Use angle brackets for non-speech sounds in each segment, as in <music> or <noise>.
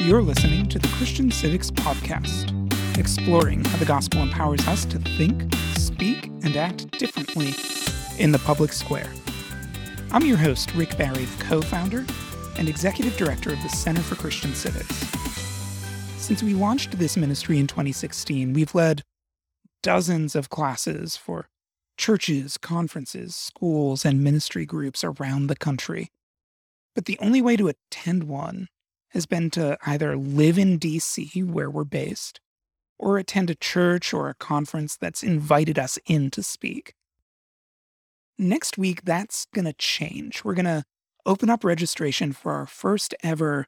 You're listening to the Christian Civics Podcast, exploring how the gospel empowers us to think, speak, and act differently in the public square. I'm your host, Rick Barry, co founder and executive director of the Center for Christian Civics. Since we launched this ministry in 2016, we've led dozens of classes for churches, conferences, schools, and ministry groups around the country. But the only way to attend one has been to either live in DC, where we're based, or attend a church or a conference that's invited us in to speak. Next week, that's going to change. We're going to open up registration for our first ever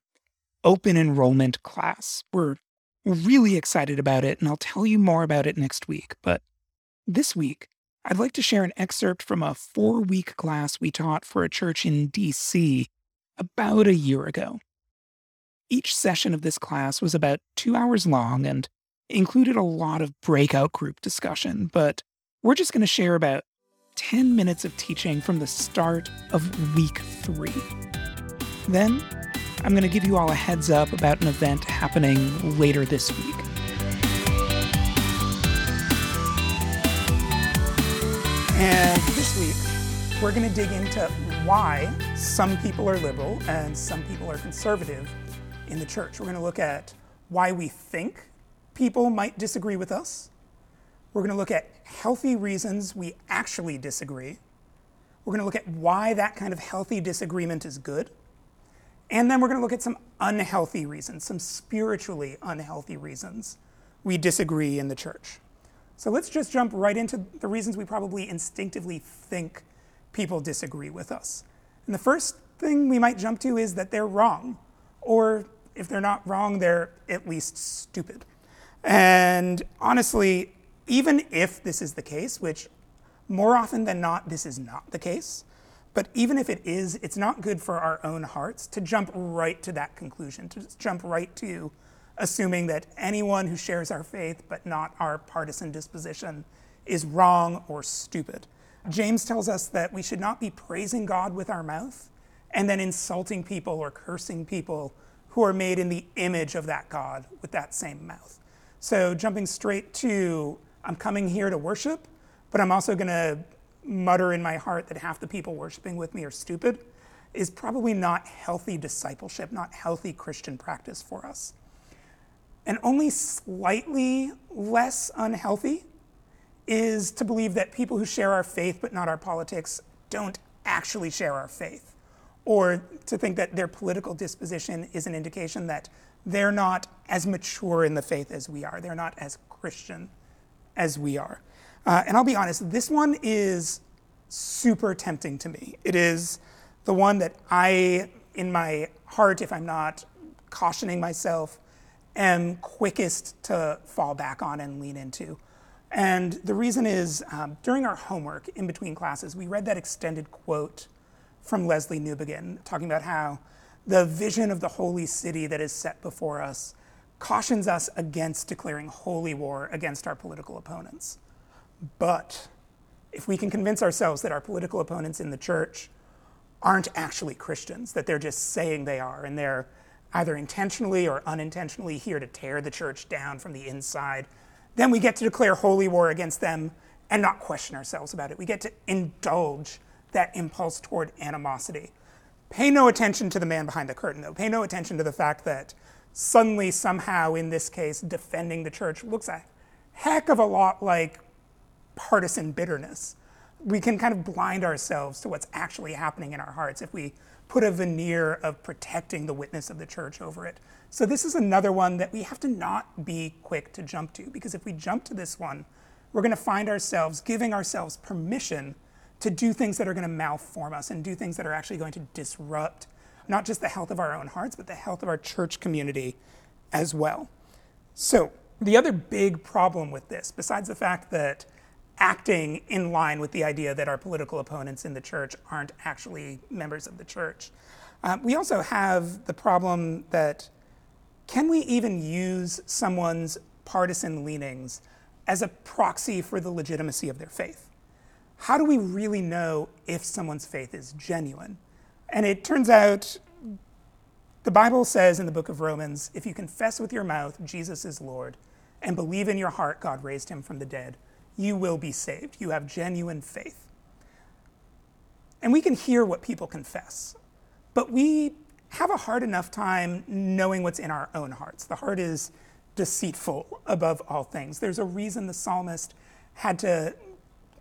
open enrollment class. We're really excited about it, and I'll tell you more about it next week. But this week, I'd like to share an excerpt from a four week class we taught for a church in DC about a year ago. Each session of this class was about two hours long and included a lot of breakout group discussion, but we're just going to share about 10 minutes of teaching from the start of week three. Then, I'm going to give you all a heads up about an event happening later this week. And this week, we're going to dig into why some people are liberal and some people are conservative in the church. We're going to look at why we think people might disagree with us. We're going to look at healthy reasons we actually disagree. We're going to look at why that kind of healthy disagreement is good. And then we're going to look at some unhealthy reasons, some spiritually unhealthy reasons we disagree in the church. So let's just jump right into the reasons we probably instinctively think people disagree with us. And the first thing we might jump to is that they're wrong, or if they're not wrong, they're at least stupid. And honestly, even if this is the case, which more often than not, this is not the case, but even if it is, it's not good for our own hearts to jump right to that conclusion, to jump right to assuming that anyone who shares our faith but not our partisan disposition is wrong or stupid. James tells us that we should not be praising God with our mouth and then insulting people or cursing people who are made in the image of that God with that same mouth. So, jumping straight to, I'm coming here to worship, but I'm also going to mutter in my heart that half the people worshiping with me are stupid, is probably not healthy discipleship, not healthy Christian practice for us. And only slightly less unhealthy is to believe that people who share our faith but not our politics don't actually share our faith or to think that their political disposition is an indication that they're not as mature in the faith as we are. They're not as Christian as we are. Uh, and I'll be honest, this one is super tempting to me. It is the one that I, in my heart, if I'm not cautioning myself, am quickest to fall back on and lean into. And the reason is um, during our homework in between classes, we read that extended quote from Lesslie Newbigin, talking about how the vision of the holy city that is set before us cautions us against declaring holy war against our political opponents. But if we can convince ourselves that our political opponents in the church aren't actually Christians, that they're just saying they are, and they're either intentionally or unintentionally here to tear the church down from the inside, then we get to declare holy war against them and not question ourselves about it. We get to indulge that impulse toward animosity. Pay no attention to the man behind the curtain, though. Pay no attention to the fact that suddenly, somehow, in this case, defending the church looks a heck of a lot like partisan bitterness. We can kind of blind ourselves to what's actually happening in our hearts if we put a veneer of protecting the witness of the church over it. So, this is another one that we have to not be quick to jump to, because if we jump to this one, we're going to find ourselves giving ourselves permission to do things that are going to malform us and do things that are actually going to disrupt not just the health of our own hearts, but the health of our church community as well. So, the other big problem with this, besides the fact that acting in line with the idea that our political opponents in the church aren't actually members of the church, uh, we also have the problem that can we even use someone's partisan leanings as a proxy for the legitimacy of their faith? How do we really know if someone's faith is genuine? And it turns out The Bible says in the book of Romans if you confess with your mouth Jesus is Lord and believe in your heart God raised him from the dead, you will be saved. You have genuine faith. And we can hear what people confess, but we have a hard enough time knowing what's in our own hearts. The heart is deceitful above all things. There's a reason the psalmist had to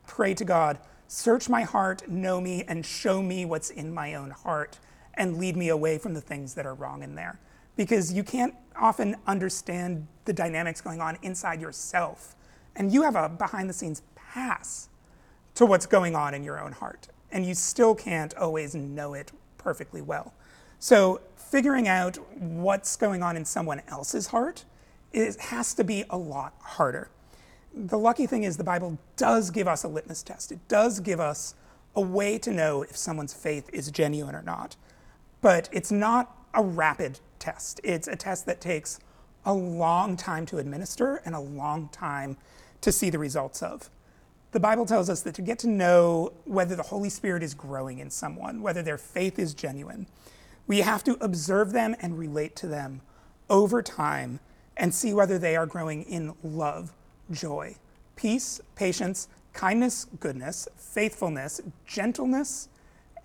pray to God, Search my heart, know me, and show me what's in my own heart, and lead me away from the things that are wrong in there. Because you can't often understand the dynamics going on inside yourself. And you have a behind the scenes pass to what's going on in your own heart. And you still can't always know it perfectly well. So, figuring out what's going on in someone else's heart it has to be a lot harder. The lucky thing is, the Bible does give us a litmus test. It does give us a way to know if someone's faith is genuine or not. But it's not a rapid test, it's a test that takes a long time to administer and a long time to see the results of. The Bible tells us that to get to know whether the Holy Spirit is growing in someone, whether their faith is genuine, we have to observe them and relate to them over time and see whether they are growing in love, joy, peace, patience, kindness, goodness, faithfulness, gentleness,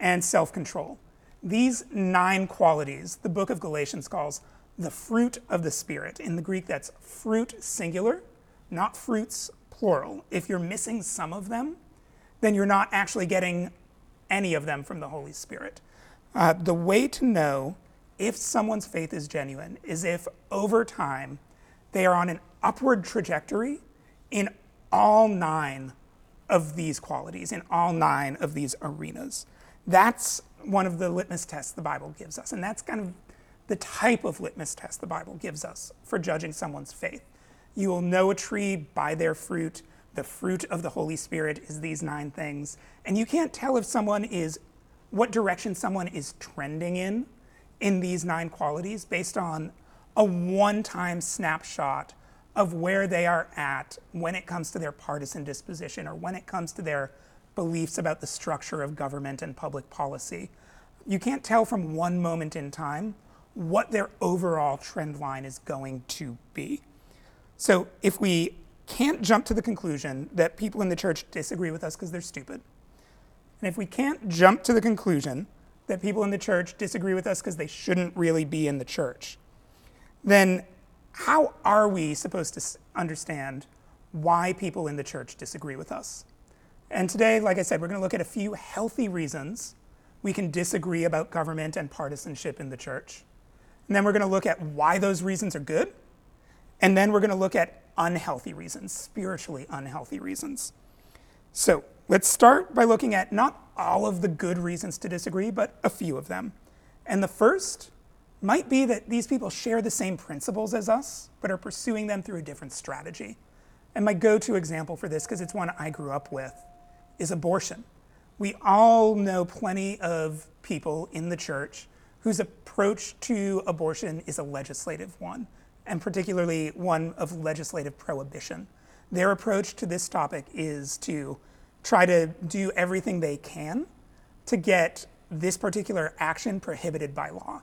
and self control. These nine qualities the book of Galatians calls the fruit of the Spirit. In the Greek, that's fruit singular, not fruits plural. If you're missing some of them, then you're not actually getting any of them from the Holy Spirit. Uh, the way to know if someone's faith is genuine is if over time they are on an upward trajectory in all nine of these qualities, in all nine of these arenas. That's one of the litmus tests the Bible gives us. And that's kind of the type of litmus test the Bible gives us for judging someone's faith. You will know a tree by their fruit. The fruit of the Holy Spirit is these nine things. And you can't tell if someone is, what direction someone is trending in in these nine qualities based on a one time snapshot of where they are at when it comes to their partisan disposition or when it comes to their beliefs about the structure of government and public policy. You can't tell from one moment in time what their overall trend line is going to be. So if we can't jump to the conclusion that people in the church disagree with us because they're stupid, and if we can't jump to the conclusion that people in the church disagree with us because they shouldn't really be in the church, then how are we supposed to understand why people in the church disagree with us? And today, like I said, we're going to look at a few healthy reasons we can disagree about government and partisanship in the church. And then we're going to look at why those reasons are good. And then we're going to look at unhealthy reasons, spiritually unhealthy reasons. So let's start by looking at not all of the good reasons to disagree, but a few of them. And the first might be that these people share the same principles as us, but are pursuing them through a different strategy. And my go to example for this, because it's one I grew up with, is abortion. We all know plenty of people in the church whose approach to abortion is a legislative one, and particularly one of legislative prohibition. Their approach to this topic is to try to do everything they can to get this particular action prohibited by law.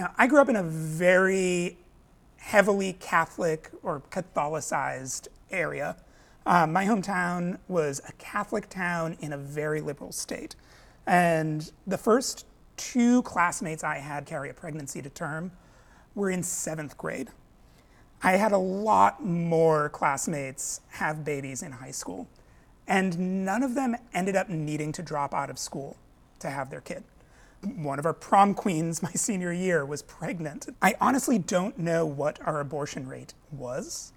Now, I grew up in a very heavily Catholic or Catholicized area. Um, my hometown was a Catholic town in a very liberal state. And the first two classmates I had carry a pregnancy to term were in seventh grade. I had a lot more classmates have babies in high school, and none of them ended up needing to drop out of school to have their kid one of our prom queens my <laughs> senior year was pregnant. I honestly don't know what our abortion rate was,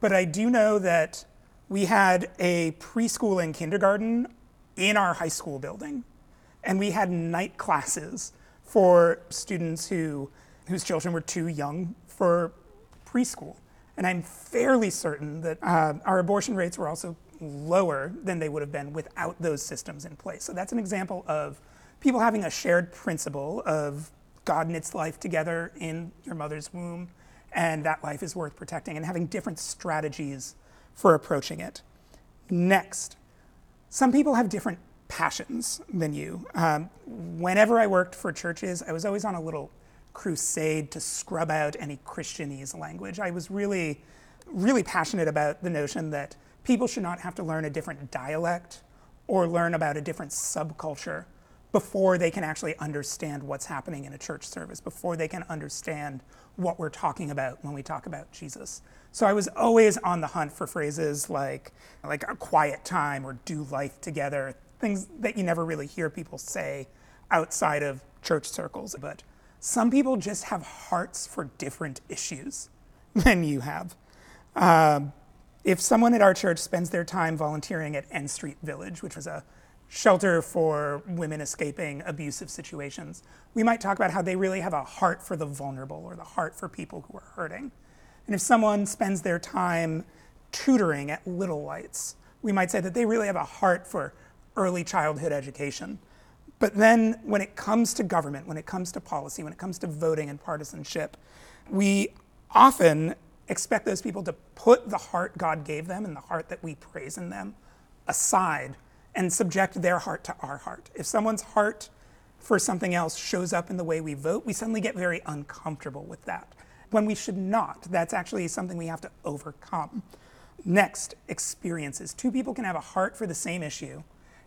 but I do know that we had a preschool and kindergarten in our high school building, and we had night classes for students who, whose children were too young for preschool. And I'm fairly certain that uh, our abortion rates were also lower than they would have been without those systems in place. So that's an example of people having a shared principle of God knits life together in your mother's womb, and that life is worth protecting, and having different strategies for approaching it. Next, some people have different passions than you. Um, whenever I worked for churches, I was always on a little crusade to scrub out any Christianese language. I was really, really passionate about the notion that people should not have to learn a different dialect or learn about a different subculture before they can actually understand what's happening in a church service, before they can understand what we're talking about when we talk about Jesus. So I was always on the hunt for phrases like like a quiet time or do life together, things that you never really hear people say outside of church circles. But some people just have hearts for different issues <laughs> than you have. Um, if someone at our church spends their time volunteering at N Street Village, which was a shelter for women escaping abusive situations, we might talk about how they really have a heart for the vulnerable or the heart for people who are hurting. And if someone spends their time tutoring at Little Lights, we might say that they really have a heart for early childhood education. But then when it comes to government, when it comes to policy, when it comes to voting and partisanship, we often expect those people to put the heart God gave them and the heart that we praise in them aside and subject their heart to our heart. If someone's heart for something else shows up in the way we vote, we suddenly get very uncomfortable with that. When we should not. That's actually something we have to overcome. Next, experiences. Two people can have a heart for the same issue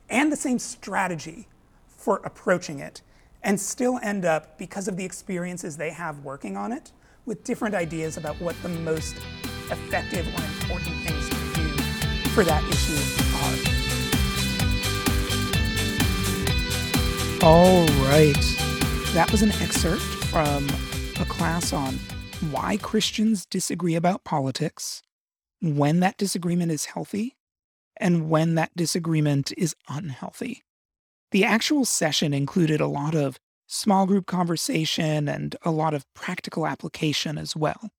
and the same strategy for approaching it and still end up, because of the experiences they have working on it, with different ideas about what the most effective or important things to do for that issue are. All right. That was an excerpt from a class on why Christians disagree about politics, when that disagreement is healthy, and when that disagreement is unhealthy. The actual session included a lot of small group conversation, and a lot of practical application as well.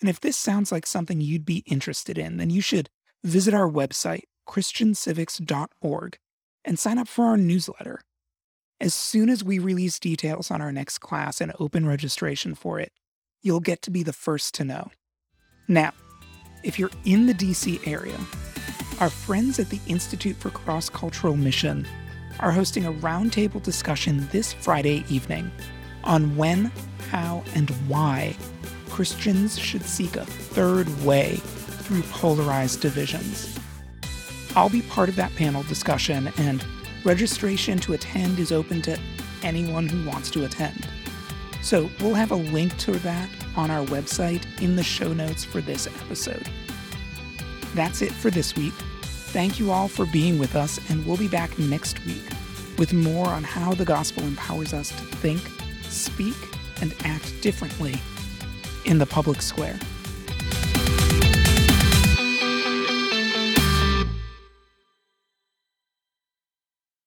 And if this sounds like something you'd be interested in, then you should visit our website, ChristianCivics.org, and sign up for our newsletter. As soon as we release details on our next class and open registration for it, you'll get to be the first to know. Now, if you're in the DC area, our friends at the Institute for Cross Cultural Mission are hosting a roundtable discussion this Friday evening on when, how, and why Christians should seek a third way through polarized divisions. I'll be part of that panel discussion, and registration to attend is open to anyone who wants to attend. So we'll have a link to that on our website in the show notes for this episode. That's it for this week. Thank you all for being with us, and we'll be back next week with more on how the gospel empowers us to think, speak, and act differently in the public square.